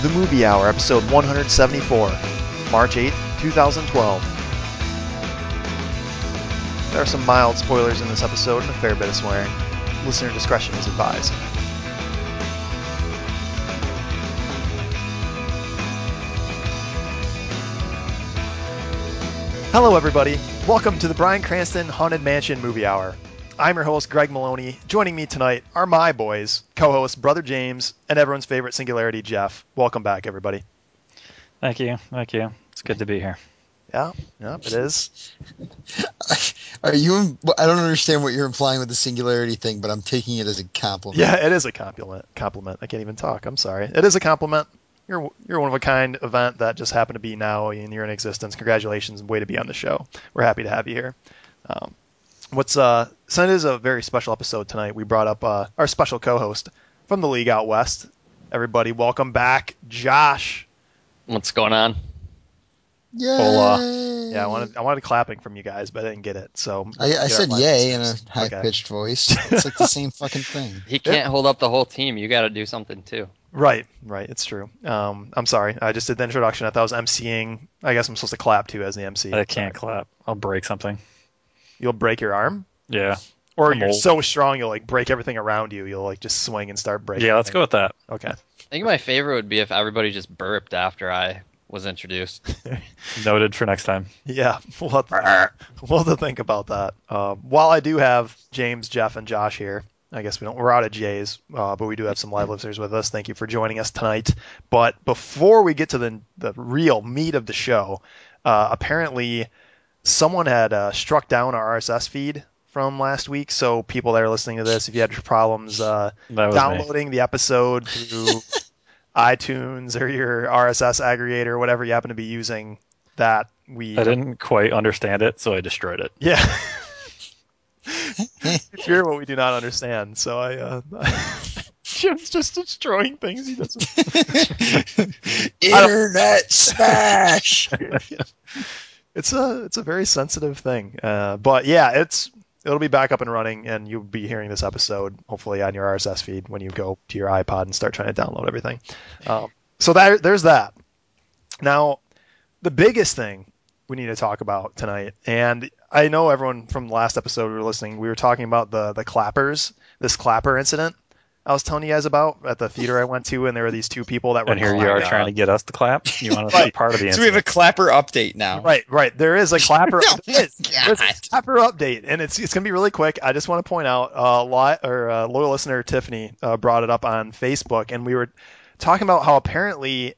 The Movie Hour, episode 174, March 8th, 2012. There are some mild spoilers in this episode and a fair bit of swearing. Listener discretion is advised. Hello, everybody. Welcome to the Bryan Cranston Haunted Mansion Movie Hour. I'm your host, Greg Maloney. Joining me tonight are my boys, co host Brother James, and everyone's favorite singularity, Jeff. Welcome back, everybody. Thank you. Thank you. It's good to be here. Yeah, yeah, it is. Are you? I don't understand what you're implying with the singularity thing, but I'm taking it as a compliment. Yeah, it is a compliment. Compliment. I can't even talk. I'm sorry. It is a compliment. You're you're one of a kind event that just happened to be now and you're in existence. Congratulations, way to be on the show. We're happy to have you here. Um, what's uh, so it is a very special episode tonight. We brought up uh, our special co-host from the league out west. Everybody, welcome back, Josh. What's going on? Yay! Hola. Yeah, I wanted I wanted clapping from you guys, but I didn't get it. So I, I said yay in a listeners. high Okay. pitched voice. It's like the same fucking thing. He can't hold up the whole team. You got to do something too. Right, right. It's true. Um, I'm sorry. I just did the introduction. I thought I was emceeing. I guess I'm supposed to clap too as the MC. I can't clap. I'll break something. You'll break your arm, Yeah. or I'm you're old. so strong you'll like break everything around you. You'll like just swing and start breaking. Yeah, let's go with that. Okay. I think my favorite would be if everybody just burped after I was introduced. Noted for next time. Yeah, we'll have to, we'll have to think about that. Uh, while I do have James, Jeff, and Josh here, I guess we don't. We're out of J's, uh, but we do have some live listeners with us. Thank you for joining us tonight. But before we get to the the real meat of the show, uh, apparently someone had uh, struck down our RSS feed from last week. So people that are listening to this, if you had problems uh, That was me. downloading the episode through iTunes or your RSS aggregator, or whatever you happen to be using, that we I didn't quite understand it, so I destroyed it. yeah. Fear what we do not understand. So I, uh, Jim's just destroying things he doesn't. Internet smash. It's a, it's a very sensitive thing. Uh, but yeah, it's, it'll be back up and running, and you'll be hearing this episode hopefully on your RSS feed when you go to your iPod and start trying to download everything. Um, so that, there's that. Now, the biggest thing we need to talk about tonight, and I know everyone from the last episode we were listening, we were talking about the the clappers, this clapper incident I was telling you guys about at the theater I went to, and there were these two people that were And here you are clapping. trying to get us to clap. You want us to be part of the Incident. So we have a clapper update now. Right, right. There is a clapper. Oh there is. There's a clapper update, and it's it's gonna be really quick. I just want to point out, uh, li- or uh, loyal listener Tiffany uh, brought it up on Facebook, and we were talking about how apparently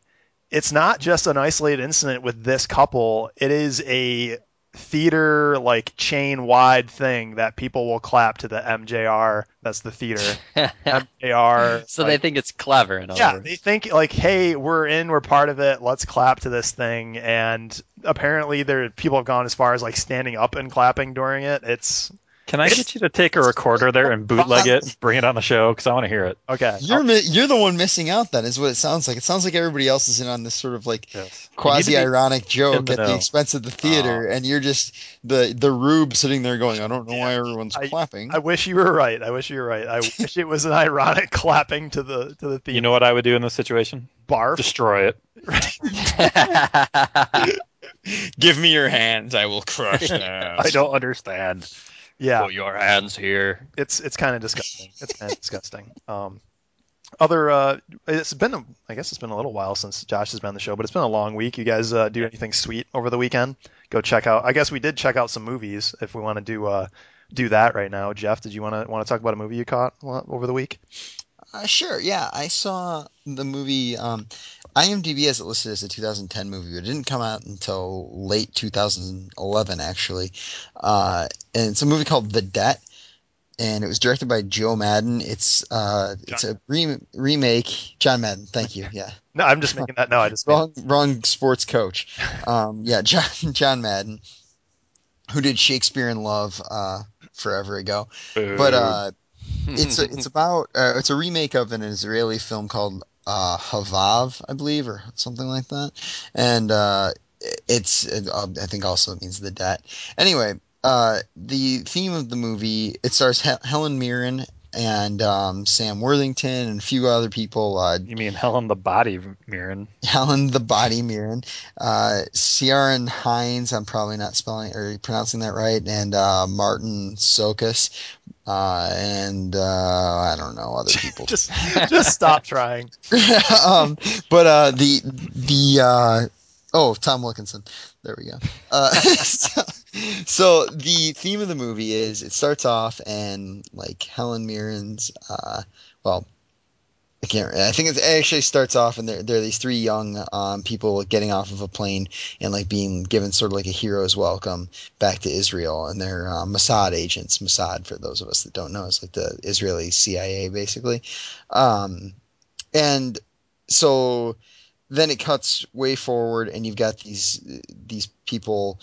it's not just an isolated incident with this couple. It is a theater like chain wide thing that people will clap to the MJR. That's the theater. MJR. so like- they think it's clever. Yeah, words. they think like, hey, we're in, we're part of it. Let's clap to this thing. And apparently, there people have gone as far as like standing up and clapping during it. It's Can I get you to take a recorder there and bootleg it, and bring it on the show? Because I want to hear it. okay. You're mi- you're the one missing out. Then is what it sounds like. It sounds like everybody else is in on this sort of like Yes. quasi ironic joke the at the expense of the theater, ah. and you're just the the rube sitting there going, I don't know why everyone's I- clapping. I wish you were right. I wish you were right. I wish it was an ironic clapping to the to the theme. You know what I would do in this situation? barf. Destroy it. Give me your hands, I will crush them. I don't understand. Yeah, Put your hands here. it's it's kind of disgusting. It's kind of disgusting. Um, other, uh, it's been, a, I guess it's been a little while since Josh has been on the show, but it's been a long week. You guys uh, do anything sweet over the weekend? Go check out. I guess we did check out some movies. If we want to do uh, do that right now, Jeff, did you want to want to talk about a movie you caught over the week? Uh, sure, yeah. I saw the movie. Um, IMDb has it listed as a 2010 movie, but it didn't come out until late 2011, actually. Uh, and it's a movie called The Debt, and it was directed by Joe Madden. It's uh, it's a re- remake. John Madden, thank you. Yeah, No, I'm just making that. No, I just wrong wrong sports coach. Um, yeah, John John Madden, who did Shakespeare in Love uh, forever ago. But uh, it's a, it's about uh, it's a remake of an Israeli film called uh, Havav, I believe, or something like that, and uh, it's it, uh, I think also means the debt. Anyway, uh, the theme of the movie it stars Hel- Helen Mirren and um, Sam Worthington and a few other people. Uh, You mean Helen the Body Mirren? Helen the Body Mirren, uh, Ciaran Hinds. I'm probably not spelling or pronouncing that right, and uh, Marton Csokas, uh, and uh, I don't know other people. just just stop trying. um, but uh, the the uh, oh Tom Wilkinson. There we go. Uh, so, so the theme of the movie is it starts off and like Helen Mirren's uh, well. I can't. I think it actually starts off, and there, there are these three young um, people getting off of a plane and like being given sort of like a hero's welcome back to Israel, and they're uh, Mossad agents. Mossad, for those of us that don't know, is like the Israeli CIA, basically. Um, and so then it cuts way forward, and you've got these these people,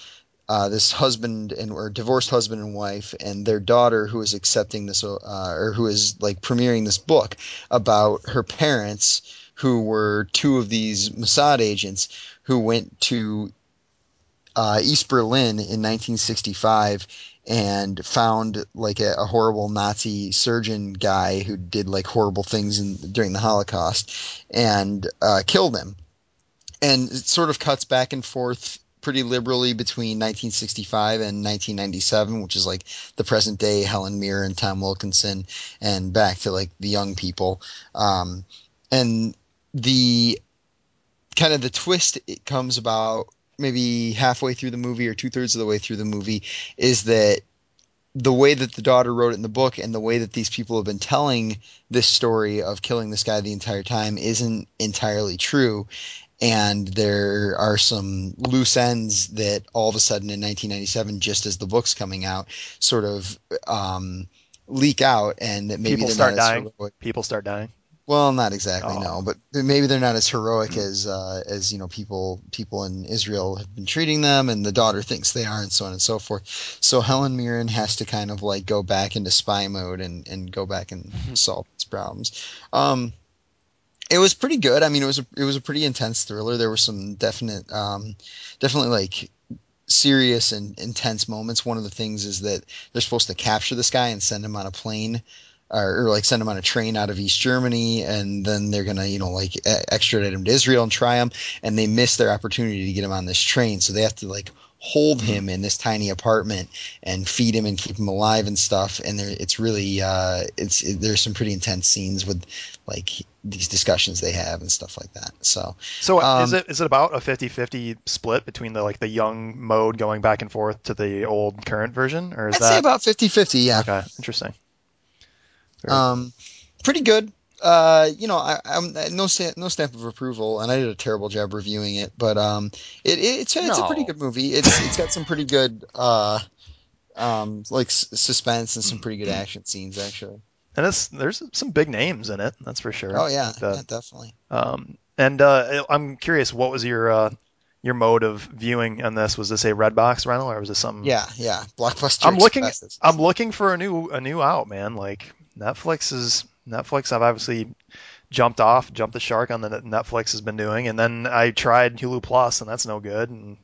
uh, this husband and or divorced husband and wife, and their daughter who is accepting this, uh, or who is like premiering this book about her parents, who were two of these Mossad agents who went to uh, East Berlin in 1965 and found like a, a horrible Nazi surgeon guy who did like horrible things in, during the Holocaust and uh, killed him. And it sort of cuts back and forth pretty liberally between 1965 and 1997, which is like the present day Helen Mirren and Tom Wilkinson, and back to like the young people. Um, and the kind of the twist it comes about maybe halfway through the movie or two thirds of the way through the movie is that the way that the daughter wrote it in the book and the way that these people have been telling this story of killing this guy the entire time isn't entirely true. And there are some loose ends that all of a sudden in 1997, just as the book's coming out, sort of um, leak out, and that maybe People start dying. heroic. People start dying. Well, not exactly, Oh. no, but maybe they're not as heroic as uh, as you know people people in Israel have been treating them, and the daughter thinks they are, and so on and so forth. So Helen Mirren has to kind of like go back into spy mode and and go back and solve these problems. Um, it was pretty good. I mean, it was a it was a pretty intense thriller. There were some definite, um, definitely like serious and intense moments. One of the things is that they're supposed to capture this guy and send him on a plane or, or like send him on a train out of East Germany, and then they're gonna, you know, like extradite him to Israel and try him, and they miss their opportunity to get him on this train, so they have to like hold him in this tiny apartment and feed him and keep him alive and stuff. And there, it's really, uh, it's it, there's some pretty intense scenes with like these discussions they have and stuff like that. So So is Um, it is it about a 50-50 split between the like the young mode going back and forth to the old current version, or is I'd that say about 50-50, yeah. okay? Interesting. Very- Um, pretty good. Uh, you know, I, I'm no no stamp of approval, and I did a terrible job reviewing it, but um, it, it it's it's a pretty good movie. It's it's got some pretty good uh, um, like s- suspense and some pretty good action scenes actually. and it's there's some big names in it, that's for sure. Oh yeah, The- yeah, definitely. Um, and uh, I'm curious, what was your uh, your mode of viewing on this? Was this a Redbox rental, or was this something? Yeah, yeah. Blockbuster. I'm looking. Express. I'm looking for a new a new out, man. Like Netflix is Netflix. I've obviously jumped off, jumped the shark on the Netflix has been doing, and then I tried Hulu Plus, and that's no good. And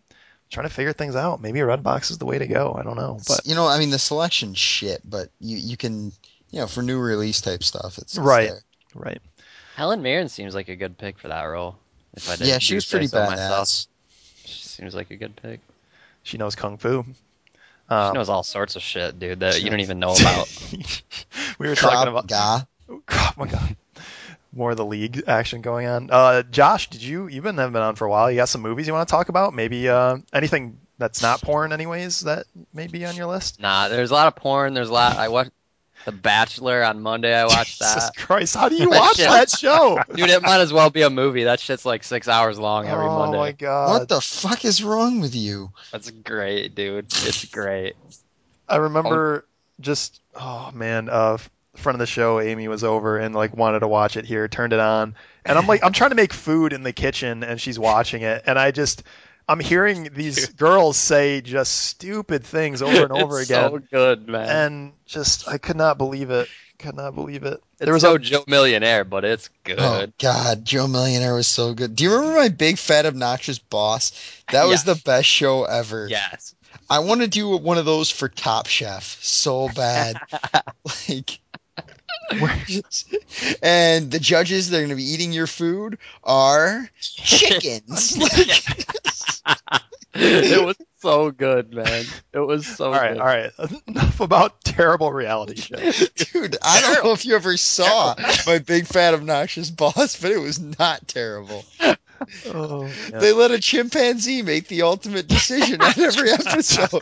trying to figure things out. Maybe a Redbox is the way to go. I don't know, but you know, I mean, the selection's shit, but you you can you know for new release type stuff, it's, it's Right. there. right. Helen Mirren seems like a good pick for that role. If I did Yeah, she was pretty so myself. badass. She seems like a good pick. She knows kung fu. She Um, knows all sorts of shit, dude, that you don't even know about. we were talking about Maga. Oh my god. More of the league action going on. Uh, Josh, did you you've been have been on for a while? You got some movies you want to talk about? Maybe uh, anything that's not porn, anyways, that may be on your list. nah, there's a lot of porn. There's a lot. I watched The Bachelor on Monday. I watched Jesus that. Jesus Christ, how do you That watch shit- that show? Dude, it might as well be a movie. That shit's like six hours long every oh Monday. my god. What the fuck is wrong with you? That's great, dude. It's great. I remember just oh man, uh, friend of the show, Amy was over and like wanted to watch it here, turned it on, and I'm like I'm trying to make food in the kitchen and she's watching it, and I just I'm hearing these girls say just stupid things over and over It's again. So good, man. and just I could not believe it. Could not believe it. it's there was so a Joe Millionaire, but it's good. Oh God, Joe Millionaire was so good. Do you remember my big fat obnoxious boss? That was Yeah. the best show ever. Yes. I want to do one of those for Top Chef so bad. like and the judges that are going to be eating your food are chickens. it was so good, man. It was so All right, good. all right. Enough about terrible reality shows. Dude, I don't know if you ever saw my big fat obnoxious boss, but it was not terrible. Oh, They let a chimpanzee make the ultimate decision on every episode,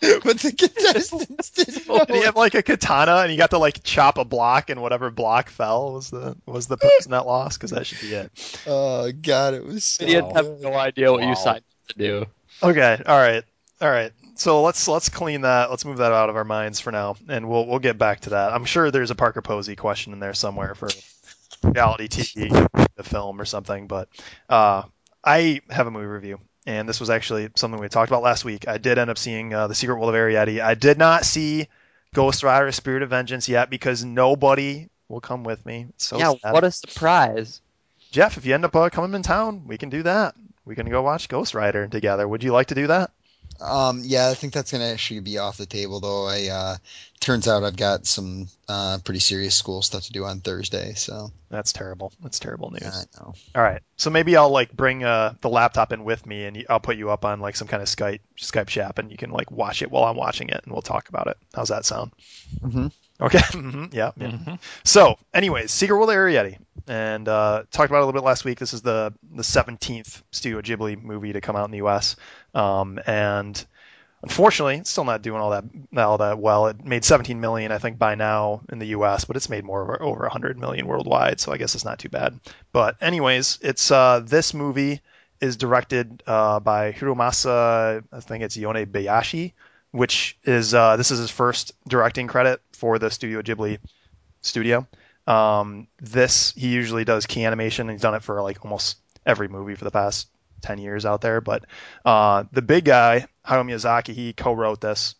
but the contestants didn't know. Did he it. have like a katana and you got to like chop a block and whatever block fell was the was the person that lost because that should be it. Oh god, it was so. Idiots have no idea what Wow. you signed up to do. Okay, all right, all right. So let's let's clean that. Let's move that out of our minds for now, and we'll we'll get back to that. I'm sure there's a Parker Posey question in there somewhere for reality TV, the film or something. But uh, I have a movie review, and this was actually something we talked about last week. I did end up seeing uh, the Secret World of Arrietty. I did not see Ghost Rider: Spirit of Vengeance yet because nobody will come with me. It's so yeah, sad. what a surprise. Jeff, if you end up uh, coming in town, we can do that. We can go watch Ghost Rider together. Would you like to do that? Um, yeah, I think that's gonna actually be off the table though. I uh, turns out I've got some uh, pretty serious school stuff to do on Thursday, so That's terrible. That's terrible news. I know. All right. So maybe I'll like bring uh, the laptop in with me, and I'll put you up on like some kind of Skype Skype chat, and you can like watch it while I'm watching it, and we'll talk about it. How's that sound? Mhm. Okay. Mhm. Yeah. yeah. Mhm. So, anyways, Secret World of Arrietty, and uh, talked about it a little bit last week. This is the the 17th Studio Ghibli movie to come out in the U.S. Um, and unfortunately, it's still not doing all that all that well. It made 17 million, I think, by now in the U.S., but it's made more over, over 100 million worldwide, so I guess it's not too bad. But anyways, it's uh, this movie is directed uh, by Hiromasa, I think it's Yonebayashi, which is uh, this is his first directing credit for the Studio Ghibli studio. Um, this he usually does key animation, and he's done it for like almost every movie for the past 10 years out there. But uh, the big guy, Hayao Miyazaki, he co-wrote this,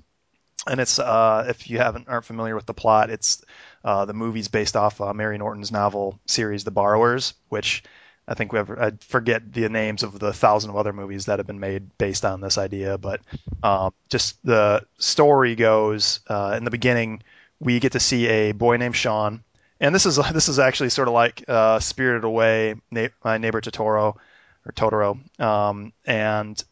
and it's uh, if you haven't aren't familiar with the plot, it's uh, the movie's based off uh, Mary Norton's novel series The Borrowers, which I think we have, I forget the names of the thousand of other movies that have been made based on this idea, but um, just the story goes uh, in the beginning, we get to see a boy named Sean, and this is this is actually sort of like uh, Spirited Away, Na- My Neighbor Totoro, or Totoro, um, and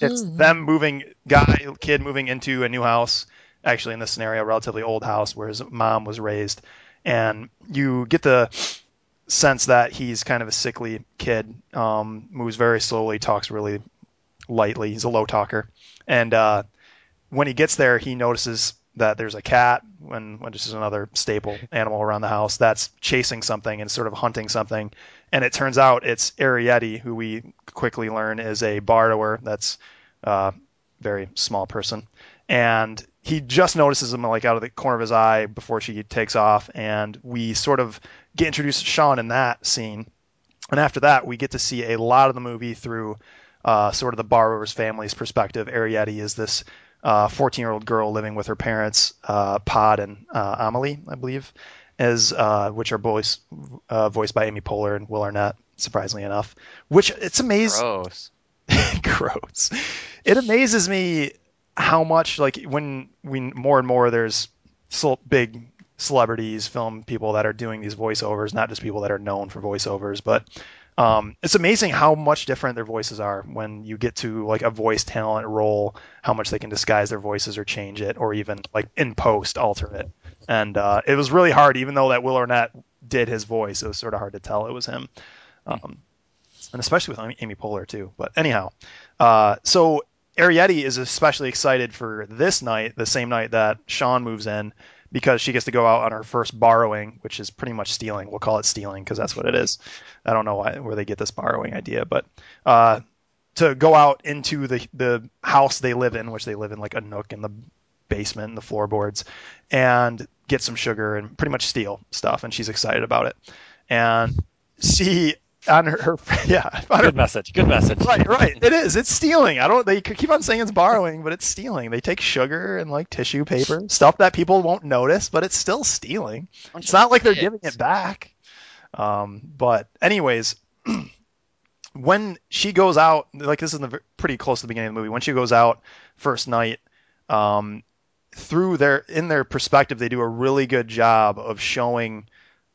it's them moving guy kid moving into a new house actually in this scenario a relatively old house where his mom was raised. And you get the sense that he's kind of a sickly kid um, moves very slowly talks really lightly. He's a low talker. And uh, when he gets there he notices that there's a cat when when this is another staple animal around the house that's chasing something and sort of hunting something and it turns out it's Arrietty, who we quickly learn is a borrower. That's a very small person, and he just notices him like out of the corner of his eye before she takes off, and we sort of get introduced to Sean in that scene, and after that we get to see a lot of the movie through uh, sort of the borrower's family's perspective. Arrietty is this 14 year old girl living with her parents, uh, Pod and uh, Amelie, I believe as uh, which are voiced uh, voiced by Amy Poehler and Will Arnett, surprisingly enough. Which it's amazing. Gross. Gross. It amazes me how much like when we more and more there's big celebrities, film people that are doing these voiceovers, not just people that are known for voiceovers, but um, it's amazing how much different their voices are when you get to like a voice talent role, how much they can disguise their voices or change it, or even like in post alter it. And uh, it was really hard, even though that Will Arnett did his voice, it was sort of hard to tell it was him. Um, and especially with Amy- Poehler too. But anyhow, uh, so Arrietty is especially excited for this night, the same night that Sean moves in, because she gets to go out on her first borrowing, which is pretty much stealing. We'll call it stealing because that's what it is. I don't know why, where they get this borrowing idea, but uh, to go out into the the house they live in, which they live in like a nook in the basement and the floorboards, and get some sugar and pretty much steal stuff. And she's excited about it. And she on her, her yeah on her Good message. Good message. Right, right. It is. It's stealing. I don't. They keep on saying it's borrowing, but it's stealing. They take sugar and like tissue paper, stuff that people won't notice, but it's still stealing. It's not like they're giving it back. Um, but anyways, when she goes out, like this is the, pretty close to the beginning of the movie. When she goes out first night, um, through their in their perspective, they do a really good job of showing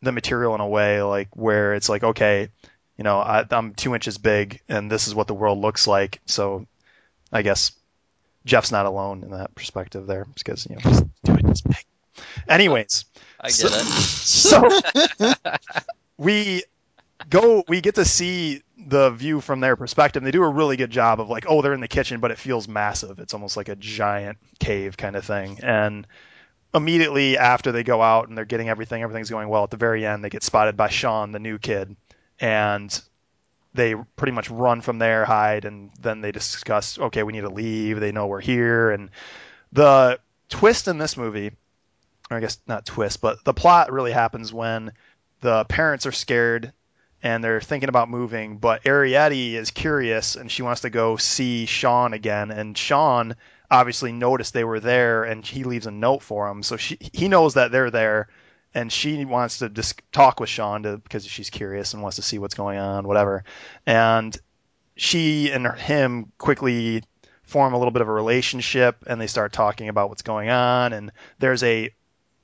the material in a way like where it's like, okay, you know, I, I'm two inches big, and this is what the world looks like. So, I guess Jeff's not alone in that perspective there, because you know he's two inches big. Anyways, I get So- it. so we go we get to see the view from their perspective they do a really good job of like oh they're in the kitchen but it feels massive it's almost like a giant cave kind of thing and immediately after they go out and they're getting everything everything's going well at the very end they get spotted by sean the new kid and they pretty much run from there hide and then they discuss okay we need to leave they know we're here and the twist in this movie or I guess not twist, but the plot really happens when the parents are scared and they're thinking about moving, but Arrietty is curious and she wants to go see Sean again. And Sean obviously noticed they were there and he leaves a note for him. So she, he knows that they're there and she wants to just talk with Sean to, because she's curious and wants to see what's going on, whatever. And she and him quickly form a little bit of a relationship and they start talking about what's going on. And there's a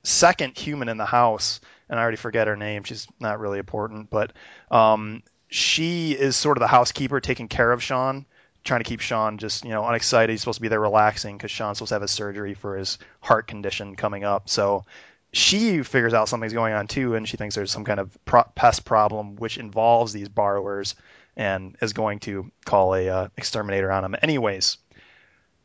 second human in the house, and I already forget her name. She's not really important, but um, she is sort of the housekeeper taking care of Sean, trying to keep Sean just you know unexcited. He's supposed to be there relaxing because Sean's supposed to have his surgery for his heart condition coming up. So she figures out something's going on too, and she thinks there's some kind of pro- pest problem which involves these borrowers, and is going to call a uh, exterminator on them. Anyways,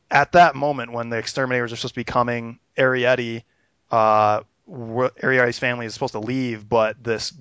at that moment when the exterminators are supposed to be coming, Arrietty uh, Ariadne's family is supposed to leave, but this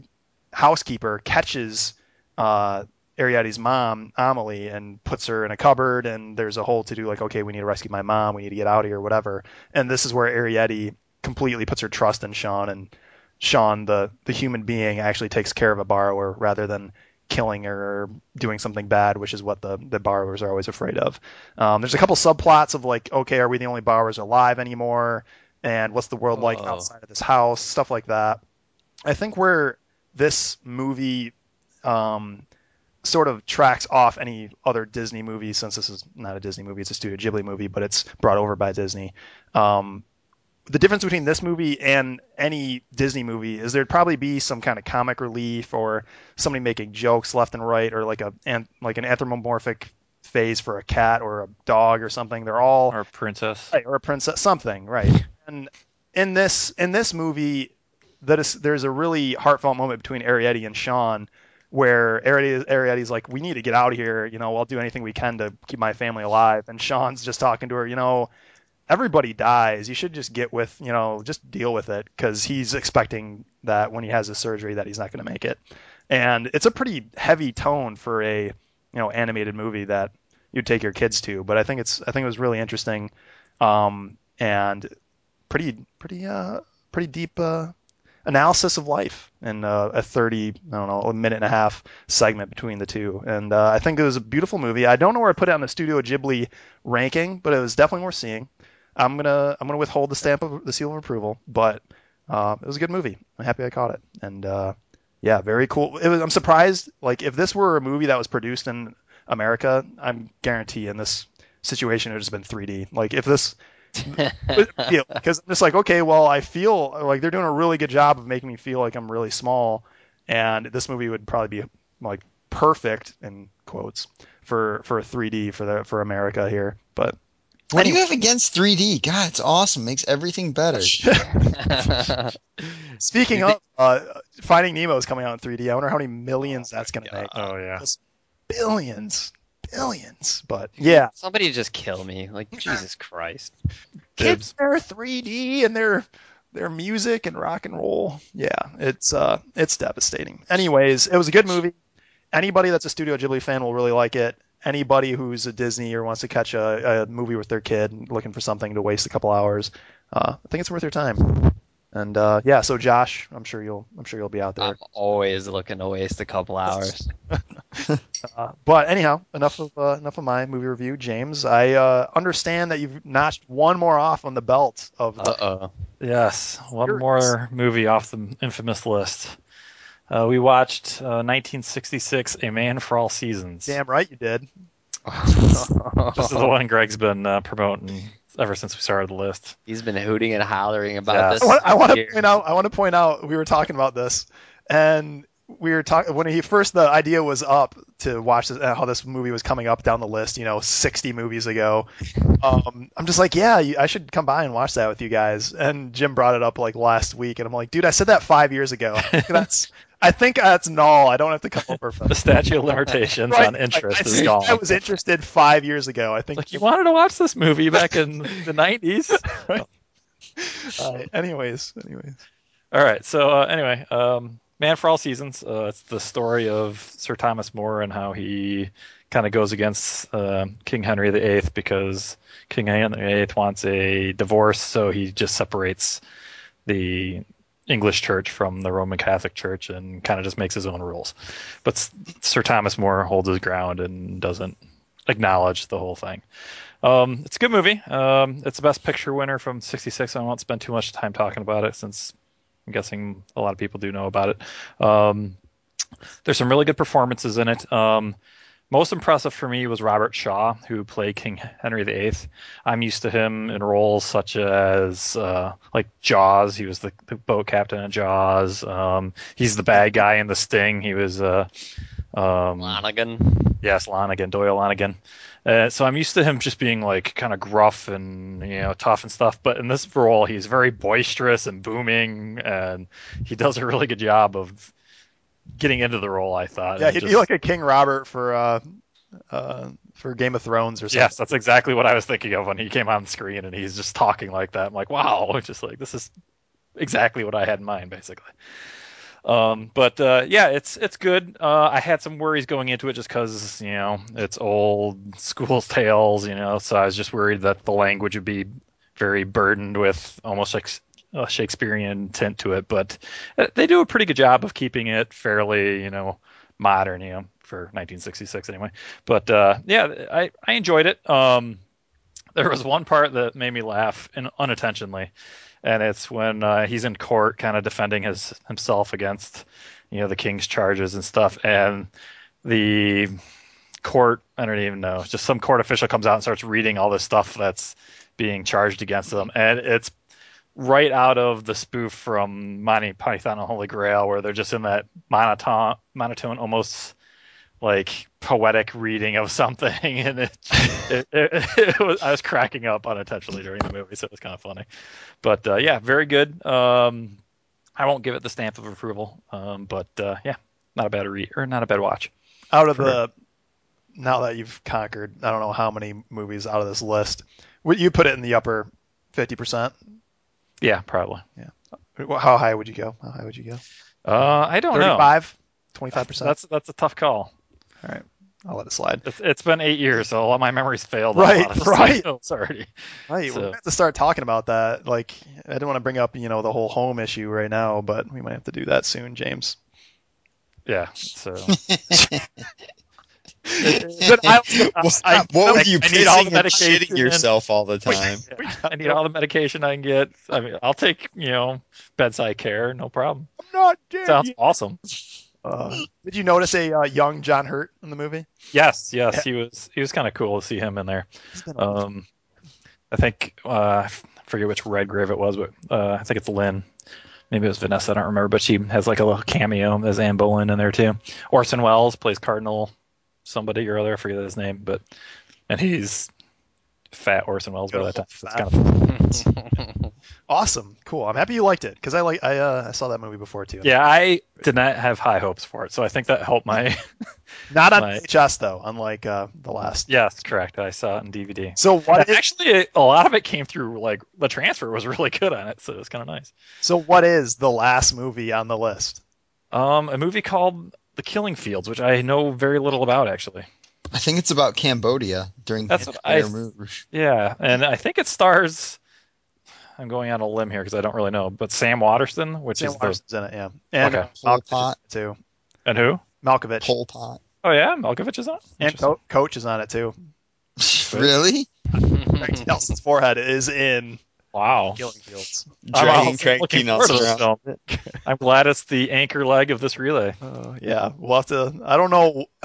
housekeeper catches uh, Ariadne's mom, Amelie, and puts her in a cupboard. And there's a whole to do like, okay, we need to rescue my mom, we need to get out of here, whatever. And this is where Ariadne completely puts her trust in Sean, and Sean, the the human being, actually takes care of a borrower rather than killing her or doing something bad, which is what the, the borrowers are always afraid of. Um, there's a couple subplots of like, okay, are we the only borrowers alive anymore? And what's the world like Whoa. outside of this house? Stuff like that. I think where this movie um, sort of tracks off any other Disney movie, since this is not a Disney movie, it's a Studio Ghibli movie, but it's brought over by Disney. Um, the difference between this movie and any Disney movie is there'd probably be some kind of comic relief or somebody making jokes left and right, or like a an, like an anthropomorphic phase for a cat or a dog or something. They're all Or princess. Right, or a princess, something, right? And in this in this movie, that is there's a really heartfelt moment between Arrietty and Sean, where Arrietty, Arrietty's like, "We need to get out of here. You know, I'll do anything we can to keep my family alive." And Sean's just talking to her, you know. Everybody dies. You should just get with, you know, just deal with it because he's expecting that when he has his surgery that he's not going to make it. And it's a pretty heavy tone for a, you know, animated movie that you'd take your kids to. But I think it's I think it was really interesting, um, and pretty pretty uh pretty deep uh, analysis of life in uh, a 30 I don't know a minute and a half segment between the two. And uh, I think it was a beautiful movie. I don't know where I put it on the Studio Ghibli ranking, but it was definitely worth seeing. I'm gonna I'm gonna withhold the stamp of the seal of approval, but uh, it was a good movie. I'm happy I caught it, and uh, yeah, very cool. It was, I'm surprised. Like if this were a movie that was produced in America, I'm guarantee in this situation it would have been 3D. Like if this, because just like okay, well I feel like they're doing a really good job of making me feel like I'm really small, and this movie would probably be like perfect in quotes for for a 3D for the for America here, but. What do you have against 3D? God, it's awesome. Makes everything better. Speaking of uh, Finding Nemo is coming out in 3D. I wonder how many millions that's going to make. Oh yeah. Billions, billions. But yeah, Somebody just kill me. Like Jesus Christ. kids their 3D and their their music and rock and roll. Yeah, it's uh it's devastating. Anyways, it was a good movie. Anybody that's a Studio Ghibli fan will really like it. Anybody who's a Disney or wants to catch a, a movie with their kid, looking for something to waste a couple hours, uh, I think it's worth your time. And uh, yeah, so Josh, I'm sure you'll I'm sure you'll be out there. I'm always looking to waste a couple hours. Uh, but anyhow, enough of uh, enough of my movie review, James. I uh, understand that you've notched one more off on the belt of Uh oh. Yes, one Yours. more movie off the infamous list. Uh, we watched uh, 1966, A Man for All Seasons. damn right you did. This is the one Greg's been uh, promoting ever since we started the list. He's been hooting and hollering about Yeah. this. I want, I want to point out. I want to point out. We were talking about this, and we were talking when he first the idea was up to watch this, uh, how this movie was coming up down the list. You know, 60 movies ago. Um, I'm just like, yeah, I should come by and watch that with you guys. And Jim brought it up like last week, and I'm like, dude, I said that five years ago. That's. I think that's null. I don't have to come over for The statute of limitations Right, on interest like, I is gone. I was interested five years ago. I think. like you wanted to watch this movie back in the 90s. Uh, anyways, anyways. All right. So uh, anyway, um, Man for All Seasons. Uh, it's the story of Sir Thomas More and how he kind of goes against uh, King Henry VIII because King Henry VIII wants a divorce, so he just separates the English Church from the Roman Catholic Church and kind of just makes his own rules. But Sir Thomas More holds his ground and doesn't acknowledge the whole thing. Um, it's a good movie. Um, it's the best picture winner from '66. I won't spend too much time talking about it since I'm guessing a lot of people do know about it. Um, there's some really good performances in it. Um, most impressive for me was Robert Shaw, who played King Henry VIII. I'm used to him in roles such as uh, like Jaws. He was the, the boat captain in Jaws. Um, he's the bad guy in The Sting. He was uh, um, Lonnegan. Yes, Lonnegan, Doyle Lonnegan. Uh, so I'm used to him just being like kind of gruff and you know tough and stuff. But in this role, he's very boisterous and booming, and he does a really good job of getting into the role. I thought. Yeah, he'd just- be like a King Robert for uh, uh, for Game of Thrones or something. Yes, that's exactly what I was thinking of when he came on screen and he's just talking like that. I'm like, wow, just like this is exactly what I had in mind, basically. Um, but uh, yeah, it's it's good. Uh, I had some worries going into it just because you know it's old school tales, you know, so I was just worried that the language would be very burdened with almost like a Shakespearean tint to it. But uh, they do a pretty good job of keeping it fairly, you know, modern, you know, for 1966 anyway. But uh, yeah, I I enjoyed it. Um, there was one part that made me laugh in, unintentionally, and it's when uh, he's in court, kind of defending his himself against, you know, the king's charges and stuff, and the court I don't even know, just some court official comes out and starts reading all this stuff that's being charged against them, and it's right out of the spoof from Monty Python and Holy Grail, where they're just in that monotone, monotone, almost like poetic reading of something, and it, it, it, it was, I was cracking up unintentionally during the movie, so it was kind of funny. But uh, yeah, very good. Um, I won't give it the stamp of approval, um, but uh, yeah, not a bad read or not a bad watch. Out of For- the now that you've conquered, I don't know how many movies out of this list. Would you put it in the upper fifty percent? Yeah, probably. Yeah. How high would you go? How high would you go? Uh, I don't know. 35? 25 percent. That's that's a tough call. All right. I'll let it slide. It's, it's been eight years, so a lot of my memories failed. Right, a lot of right. titles already. Right, So- we have to start talking about that. Like, I didn't want to bring up, you know, the whole home issue right now, but we might have to do that soon, James. Yeah. So But I, what, I- what were you I need all the and medication shitting yourself all the time? I need all the medication I can get. I mean, I'll take you know bedside care, no problem. I'm not dead Sounds yet. awesome. Uh, did you notice a uh, young John Hurt in the movie? Yes, yes, he was he was kind of cool to see him in there. He's been a- Um, I think uh, I f- forget which Redgrave it was, but uh, I think it's Lynn. Maybe it was Vanessa. I don't remember, but she has like a little cameo as Anne Boleyn in there too. Orson Welles plays Cardinal somebody earlier. I forget his name, but and he's fat Orson Welles by that time. So it's kind of awesome, cool. I'm happy you liked it because I like I uh, I saw that movie before too. yeah. I did not have high hopes for it, so I think that helped my. not on my- VHS though, unlike uh, the last. yes, correct. I saw it on DVD. So what is Actually, a lot of it came through like the transfer was really good on it, so it was kind of nice. so what is the last movie on the list? Um, a movie called The Killing Fields, which I know very little about actually. I think it's about Cambodia during That's the what I- Khmer Rouge. Yeah, and I think it stars. I'm going on a limb here because I don't really know, but Sam Waterston, which Sam is the Waterston's in it, yeah, and Okay. Malkovich Pot. is in it, too. and who? Malkovich Pol Pot. Oh yeah, Malkovich is on. it? and Interesting. Co- Coach is on it too. really? Craig Nelson's forehead is in Wow. Killing Fields. I'm Dragging also looking T. forward to Nelson around. I'm glad it's the anchor leg of this relay. Uh, yeah, we'll have to. I don't know.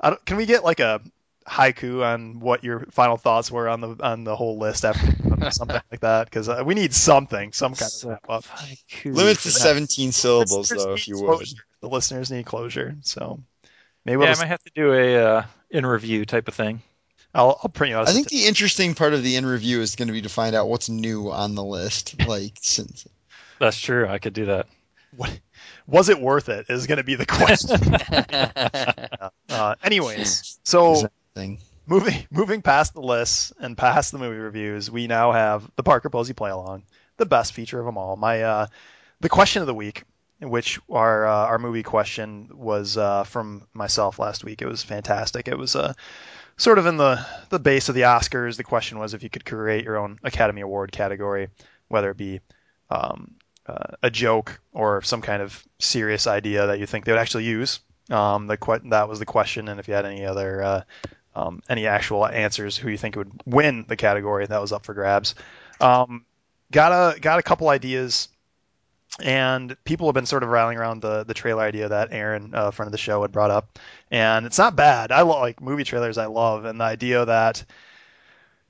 I don't, can we get like a haiku on what your final thoughts were on the on the whole list after something like that? Because uh, we need something, some kind of So- wrap up. Haiku. Limit to 17 syllables, though, if you would. The listeners need closure, so maybe we'll Yeah, I just, might have to do a uh, in review type of thing. I'll, I'll print you out. a I think certi- the interesting part of the in review is going to be to find out what's new on the list. Like, since That's true. I could do that. what, was it worth it? Is going to be the question. uh, anyways, so thing. moving moving past the lists and past the movie reviews, we now have the Parker Posey play along, the best feature of them all. My uh, the question of the week, which our uh, our movie question was uh, from myself last week. It was fantastic. It was uh, sort of in the the base of the Oscars. The question was if you could create your own Academy Award category, whether it be um, uh, a joke or some kind of serious idea that you think they would actually use. Um, the que- that was the question, and if you had any other uh, um, any actual answers, who you think would win the category, that was up for grabs. Um, got a got a couple ideas, and people have been sort of rallying around the the trailer idea that Aaron, uh, friend of the show, had brought up, and it's not bad. I lo- like movie trailers. I love, and the idea that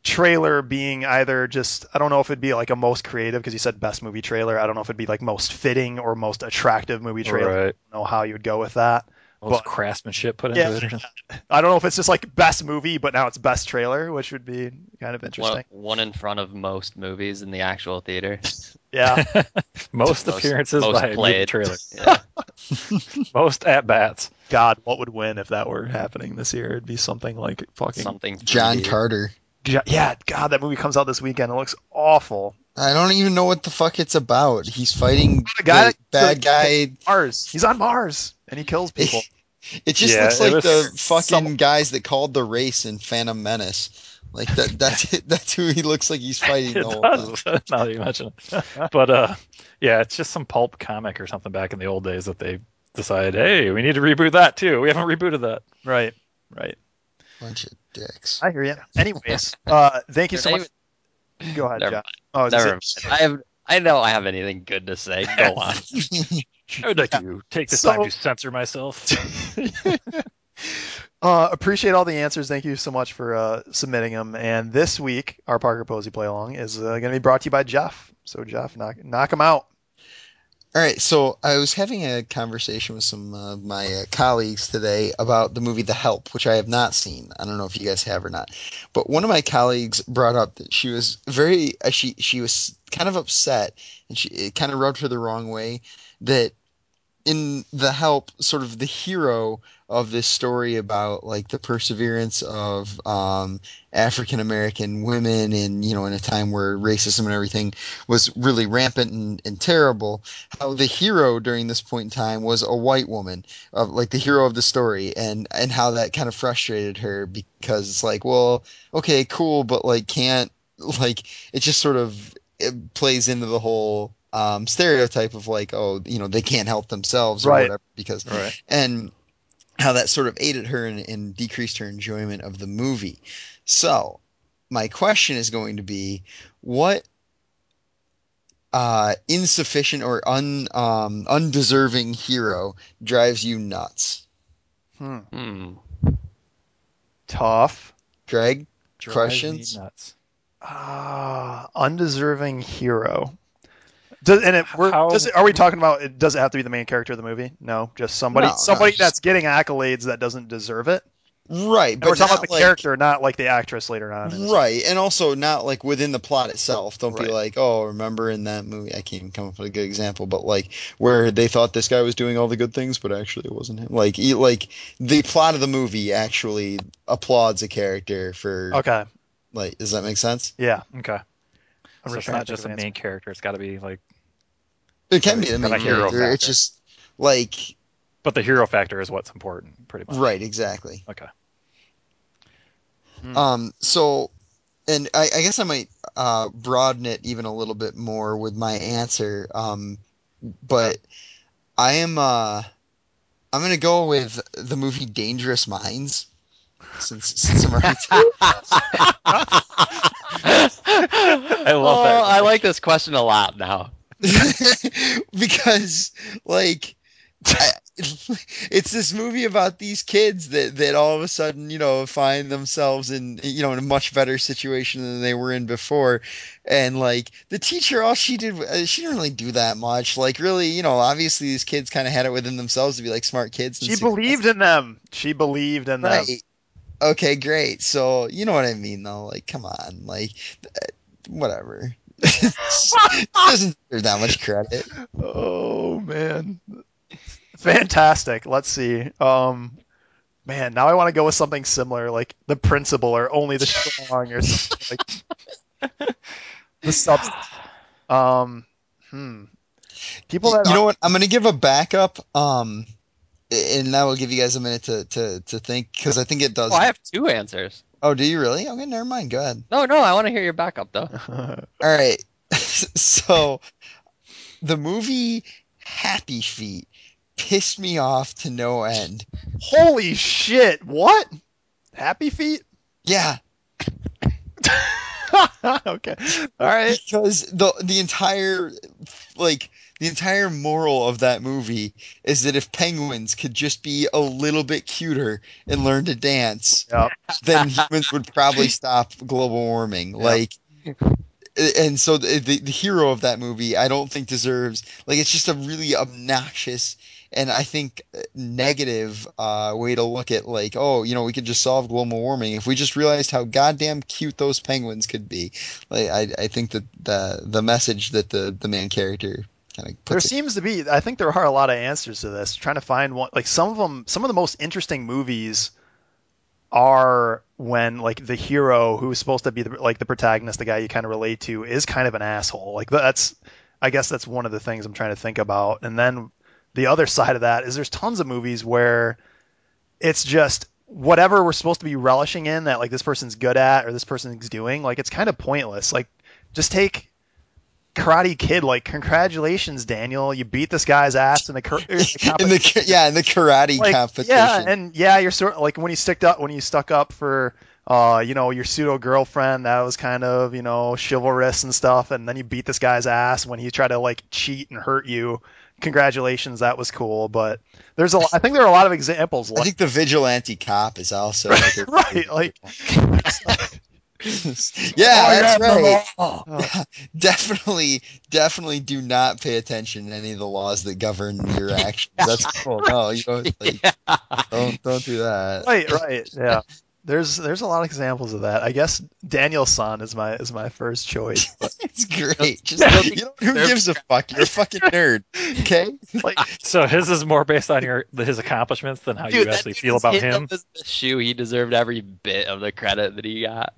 trailer being either just I don't know if it'd be like a most creative because you said best movie trailer. I don't know if it'd be like most fitting or most attractive movie trailer. Right. I don't know how you would go with that. All this But- craftsmanship put into Yeah. it. I don't know if it's just like best movie, but now it's best trailer, which would be kind of one, interesting. one in front of most movies in the actual theater. Yeah, most Most- appearances most by a movie trailer. Yeah. most at bats. God, what would win if that were happening this year? It'd be something like fucking Something. John 3D. Carter. yeah. God, that movie comes out this weekend. It looks awful. I don't even know what the fuck it's about. He's fighting The guy the bad guy. Mars. He's on Mars and he kills people. It just Yeah, looks like the fucking some- guys that called the race in Phantom Menace. Like that. That's it. That's who he looks like. He's fighting It the whole time. does. now that you mention it. But uh, yeah, it's just some pulp comic or something back in the old days that they decided, hey, we need to reboot that too. We haven't rebooted that. Right, right. Bunch of dicks. I hear you. Anyways, uh, thank you so much. Go ahead, Never John. Oh, Never mind. I have. I know I have anything good to say. Go on. I would like to take this So- time to censor myself. Uh, appreciate all the answers. Thank you so much for uh, submitting them. And this week, our Parker Posey play along is uh, going to be brought to you by Jeff. So Jeff, knock knock him out. All right, so I was having a conversation with some of my uh, colleagues today about the movie The Help, which I have not seen. I don't know if you guys have or not, but one of my colleagues brought up that she was very uh, she she was kind of upset, and she it kind of rubbed her the wrong way that in The Help, sort of the hero of this story about like the perseverance of um, African American women, and you know, in a time where racism and everything was really rampant and, and terrible how the hero during this point in time was a white woman, of like the hero of the story, and and how that kind of frustrated her because it's like, well, okay, cool, but like can't like it just sort of it plays into the whole um, stereotype of like, oh, you know, they can't help themselves or Right. whatever because right. and how that sort of aided her and, and decreased her enjoyment of the movie. So, my question is going to be, what uh, insufficient or un um, undeserving hero drives you nuts, Hmm. Hmm. Tough. Greg? Drives Questions? me nuts. Ah, undeserving hero. Does, and it, we're, How- does it, are we talking about? It does it have to be the main character of the movie? No, just somebody No, no, somebody just- that's getting accolades that doesn't deserve it. Right, And but we're talking about the like- character, not like the actress later on. Right, and also not like within the plot itself. Don't Right. be like, oh, remember in that movie? I can't even come up with a good example, but like where they thought this guy was doing all the good things, but actually it wasn't him. Like, e- like the plot of the movie actually applauds a character for Okay. like. Does that make sense? Yeah. Okay. I'm so it's not just a main answer. character. It's got to be like, It can be the main of hero character. It's just like but the hero factor is what's important, pretty much. right, exactly. Okay. Hmm. Um, so, and I, I guess I might uh, broaden it even a little bit more with my answer. Um, but I am uh, I'm gonna go with the movie Dangerous Minds. Since since I'm already I love oh, that. I like this question a lot now. because like I, it's this movie about these kids that that all of a sudden you know find themselves in you know in a much better situation than they were in before and like the teacher all she did uh, she didn't really do that much like really you know obviously these kids kind of had it within themselves to be like smart kids and She believed in them. She believed in them. Okay great so you know what i mean though like come on like whatever doesn't deserve that much credit Oh man, fantastic. Let's see. Um, man, now I want to go with something similar, like the principal or only the strong or something like the substance. Um, hmm. People that you know what i'm gonna give a backup um and now that will give you guys a minute to to, to think because i think it does Oh, I have two answers. oh do you really okay never mind go ahead No, no, I want to hear your backup though. all right so the movie happy feet pissed me off to no end Holy shit! What? Happy feet? yeah okay. All right. because the the entire like the entire moral of that movie is that if penguins could just be a little bit cuter and learn to dance, Yep. then humans would probably stop global warming. Like, and so the, the the hero of that movie, I don't think deserves like it's just a really obnoxious and I think negative uh, way to look at like, oh, you know, we could just solve global warming if we just realized how goddamn cute those penguins could be. Like, I I think that the the message that the the main character kind of There seems to be. I think there are a lot of answers to this. Trying to find one. Like some of them. Some of the most interesting movies are when like the hero who's supposed to be the, like the protagonist, the guy you kind of relate to, is kind of an asshole. Like that's. I guess that's one of the things I'm trying to think about. And then the other side of that is there's tons of movies where it's just whatever we're supposed to be relishing in that like this person's good at or this person's doing like it's kind of pointless like just take karate kid like congratulations daniel. You beat this guy's ass in the, in the in the yeah in the karate like, competition. yeah and yeah you're sort of like when you sticked up when you stuck up for uh you know your pseudo girlfriend that was kind of you know chivalrous and stuff and then you beat this guy's ass when he tried to like cheat and hurt you. Congratulations that was cool but there's a i think there are a lot of examples Like, I think the vigilante cop is also like a- right like yeah, that's Oh, yeah, right. Oh. Definitely, definitely do not pay attention to any of the laws that govern your actions. That's cool. No, you don't like don't don't do that. right right yeah there's there's a lot of examples of that i guess daniel san is my is my first choice It's great. Just you know, who gives a fuck? You're a fucking nerd. Okay? like So his is more based on your his accomplishments than how Dude, you actually feel about him. shoe. He deserved every bit of the credit that he got.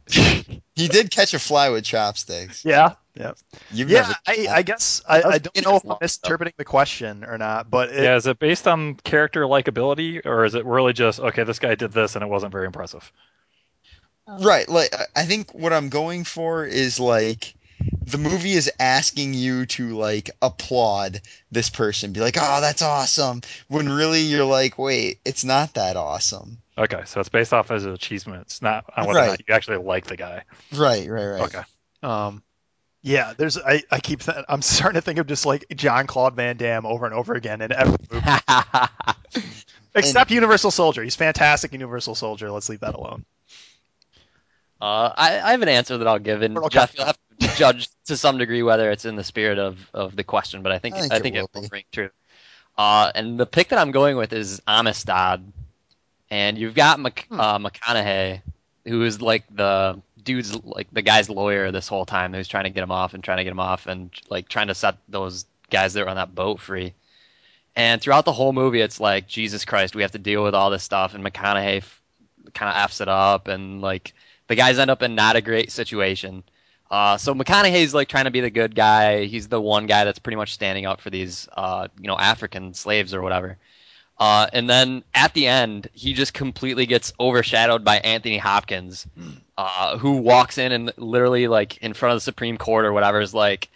He did catch a fly with chopsticks. yeah yeah You've yeah never I, I guess I, I don't know if I'm misinterpreting the question or not but it, Yeah, is it based on character likability, or is it really just okay? This guy did this, and it wasn't very impressive. Oh. Right. Like I- I think what I'm going for is like the movie is asking you to like applaud this person, be like, "Oh, that's awesome," when really you're like, "Wait, it's not that awesome." Okay, so it's based off his achievements, not on whether or Right. not you actually like the guy. Right, right, right. Okay. Um, yeah, there's I, I keep th- I'm starting to think of just like John Claude Van Damme over and over again in every movie, except Universal Soldier. He's fantastic Universal Soldier. Let's leave that alone. Uh, I, I have an answer that I'll give, and Colonel Jeff, you'll have to judge to some degree whether it's in the spirit of, of the question, but I think I think I it think will it will ring true. Uh, and the pick that I'm going with is Amistad, and you've got Mc, Hmm. uh, McConaughey, who is like the dude's like the guy's lawyer this whole time, who's trying to get him off and trying to get him off, and like trying to set those guys that were on that boat free. And throughout the whole movie, it's like Jesus Christ, we have to deal with all this stuff, and McConaughey f- kind of f's it up, and like the guys end up in not a great situation. Uh, so McConaughey's like trying to be the good guy. He's the one guy that's pretty much standing up for these, uh, you know, African slaves or whatever. Uh, and then at the end, he just completely gets overshadowed by Anthony Hopkins, uh, who walks in and literally like in front of the Supreme Court or whatever is like,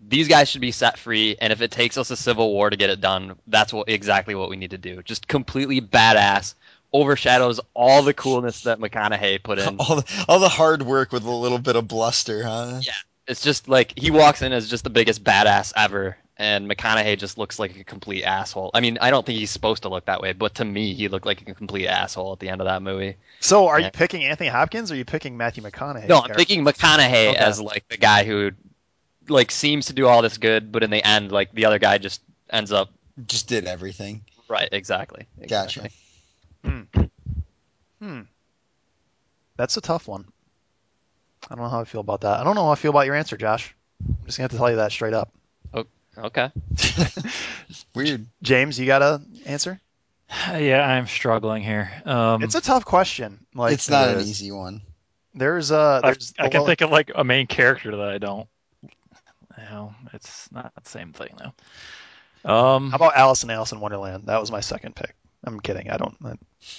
these guys should be set free, and if it takes us a civil war to get it done, that's what exactly what we need to do. Just completely badass, overshadows all the coolness that McConaughey put in. All the, all the hard work with a little bit of bluster, huh? Yeah. It's just like he walks in as just the biggest badass ever, and McConaughey just looks like a complete asshole. I mean, I don't think he's supposed to look that way, but to me, he looked like a complete asshole at the end of that movie. So, are you picking Anthony Hopkins or are you picking Matthew McConaughey? No, I'm picking McConaughey Okay. as like the guy who like seems to do all this good, but in the end, like the other guy just ends up Just did everything. right. Exactly. Gotcha. exactly. Hmm. That's a tough one. I don't know how I feel about that. I don't know how I feel about your answer, Josh. I'm just gonna have to tell you that straight up. Okay. Weird. James, you got a answer? Yeah, I'm struggling here. Um, it's a tough question. Like it's not an easy one. there's uh I, there's I can well, think of like a main character that I don't. No, it's not the same thing though. Um, How about Alice in Alice in Wonderland? That was my second pick. I'm kidding. I don't. I,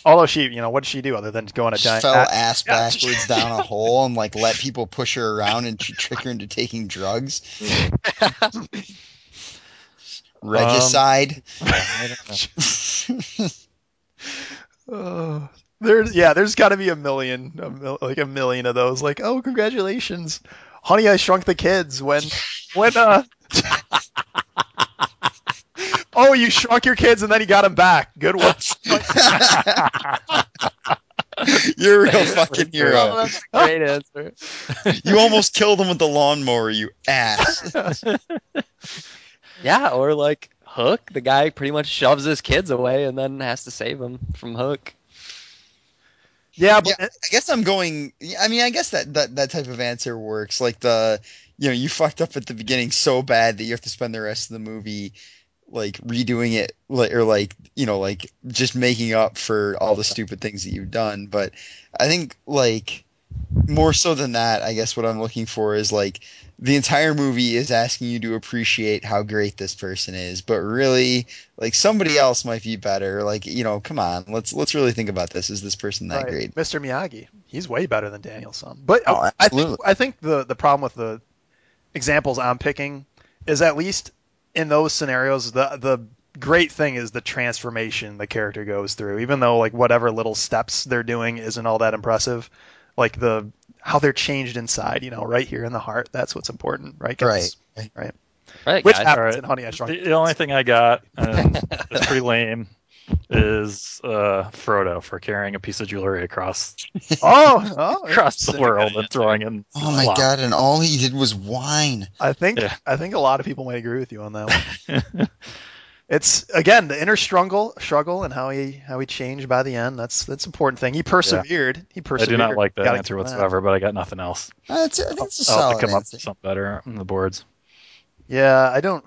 although she, you know, what did she do other than go on a She giant? fell a- ass backwards down a hole and like let people push her around and trick her into taking drugs. Regicide. Uh, there's yeah, there's got to be a million, a mil, like a million of those. Like, oh, congratulations, Honey, I Shrunk the Kids. When when uh. Oh, you shrunk your kids and then you got them back. Good work. You're a real fucking hero. that's a great answer. You almost killed him with the lawnmower, you ass. Yeah, or like Hook, the guy pretty much shoves his kids away and then has to save them from Hook. Yeah, but I guess I'm going. I mean, I guess that, that that type of answer works. Like the, you know, you fucked up at the beginning so bad that you have to spend the rest of the movie like redoing it, like or like you know, like just making up for all the stupid things that you've done. But I think like more so than that, I guess what I'm looking for is like the entire movie is asking you to appreciate how great this person is, but really, like somebody else might be better. Like you know, come on, let's let's really think about this. Is this person that Right. great? Mr. Miyagi, he's way better than Daniel-san. But Oh, I think. I think the the problem with the examples I'm picking is at least in those scenarios the the great thing is the transformation the character goes through. Even though like whatever little steps they're doing isn't all that impressive, like the how they're changed inside, you know, right here in the heart. That's what's important, right? guys? Right. Right, Which guys? happens Alright. in Honey I Shrunk. the, the only thing I got, and it's pretty lame, is uh, Frodo for carrying a piece of jewelry across Oh, oh, across the world and throwing in. Oh my slop. god! And all he did was whine. I think Yeah. I think a lot of people might agree with you on that one. It's again the inner struggle, struggle, and how he how he changed by the end. That's that's an important thing. He persevered. He persevered. I do not like that answer give him that. whatsoever, but I got nothing else. Uh, it's, I think it's a I'll have solid to come up with something better on the boards. Yeah, I don't.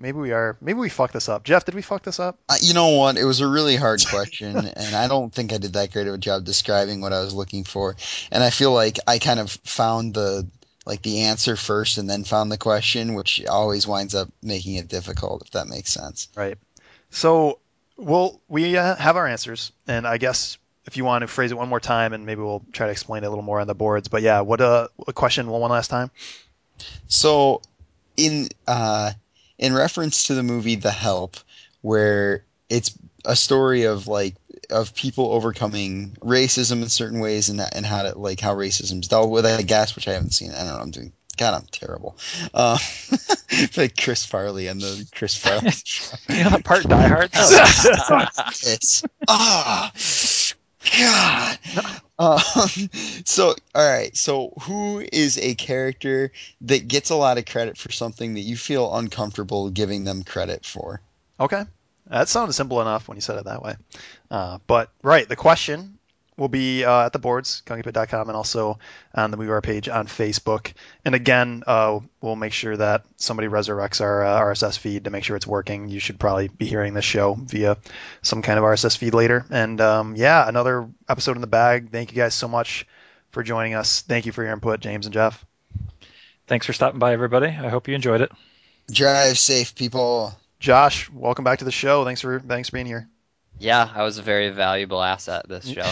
Maybe we are. Maybe we fucked this up. Jeff, did we fuck this up? Uh, you know what? It was a really hard question, and I don't think I did that great of a job describing what I was looking for. And I feel like I kind of found the like the answer first, and then found the question, which always winds up making it difficult. If that makes sense. Right. So we'll we uh, have our answers, and I guess if you want to phrase it one more time, and maybe we'll try to explain it a little more on the boards. But yeah, what uh, a question one one last time. So, in uh, in reference to the movie The Help, where it's a story of like of people overcoming racism in certain ways and and how to like how racism's dealt with, I guess, which I haven't seen. I don't know. I'm doing. God, I'm terrible. Uh, like Chris Farley and the Chris Farley. You know that part Die Hard? It's ah, God. Um, so, all right. So, who is a character that gets a lot of credit for something that you feel uncomfortable giving them credit for? Okay. That sounded simple enough when you said it that way. Uh, but, right, the question will be uh, at the boards, kungipit.com, and also on the MovieWire page on Facebook. And again, uh, we'll make sure that somebody resurrects our uh, RSS feed to make sure it's working. You should probably be hearing this show via some kind of RSS feed later. And um, yeah, another episode in the bag. Thank you guys so much for joining us. Thank you for your input, James and Jeff. Thanks for stopping by, everybody. I hope you enjoyed it. Drive safe, people. Josh, welcome back to the show. Thanks for thanks for being here. Yeah, I was a very valuable asset this show.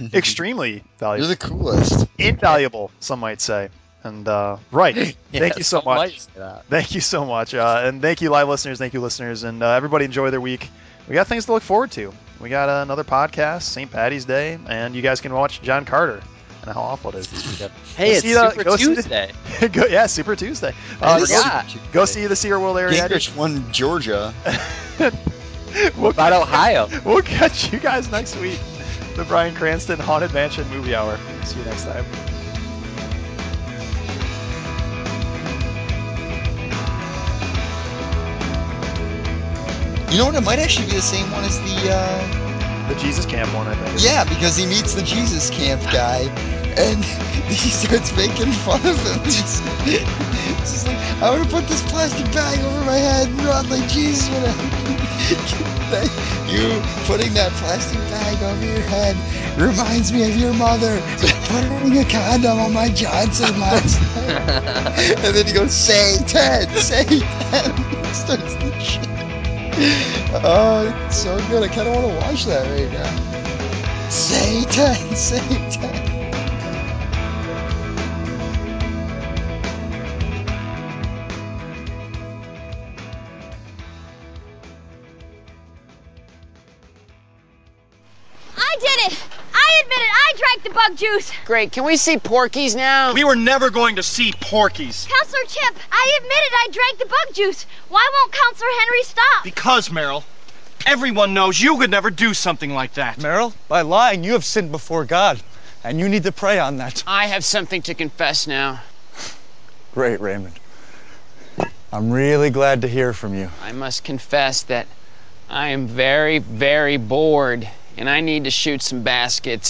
Extremely valuable. You're the coolest. invaluable, some might say. And uh, right, thank Yeah, you so much. might say that. Thank you so much, uh, and thank you, live listeners. Thank you, listeners, and uh, everybody enjoy their week. We got things to look forward to. We got uh, another podcast, St. Patty's Day, and you guys can watch John Carter and how awful it is this weekend. Hey, it's see Super go see the- Tuesday. go, yeah, Super Tuesday. I Uh, go, forgot. go see the Sierra World area. Gingrich won Georgia. we'll, About Ohio. we'll catch you guys next week. The Bryan Cranston Haunted Mansion Movie Hour. See you next time. You know what? It might actually be the same one as the. Uh, The Jesus Camp one, I think. yeah, because he meets the Jesus Camp guy, and he starts making fun of him. It's just like, I want to put this plastic bag over my head and run like Jesus would have. you putting that plastic bag over your head reminds me of your mother putting a condom on my Johnson last night. and then he goes, Satan, Satan. starts the shit. Oh, it's so good. I kind of want to watch that right now. Satan, Satan. I drank the bug juice! Great. Can we see Porky's now? We were never going to see Porky's. Counselor Chip, I admitted I drank the bug juice. Why won't Counselor Henry stop? Because, Meryl, everyone knows you could never do something like that. Meryl, by lying, you have sinned before God, and you need to pray on that. I have something to confess now. Great, Raymond. I'm really glad to hear from you. I must confess that I am very, very bored, and I need to shoot some baskets.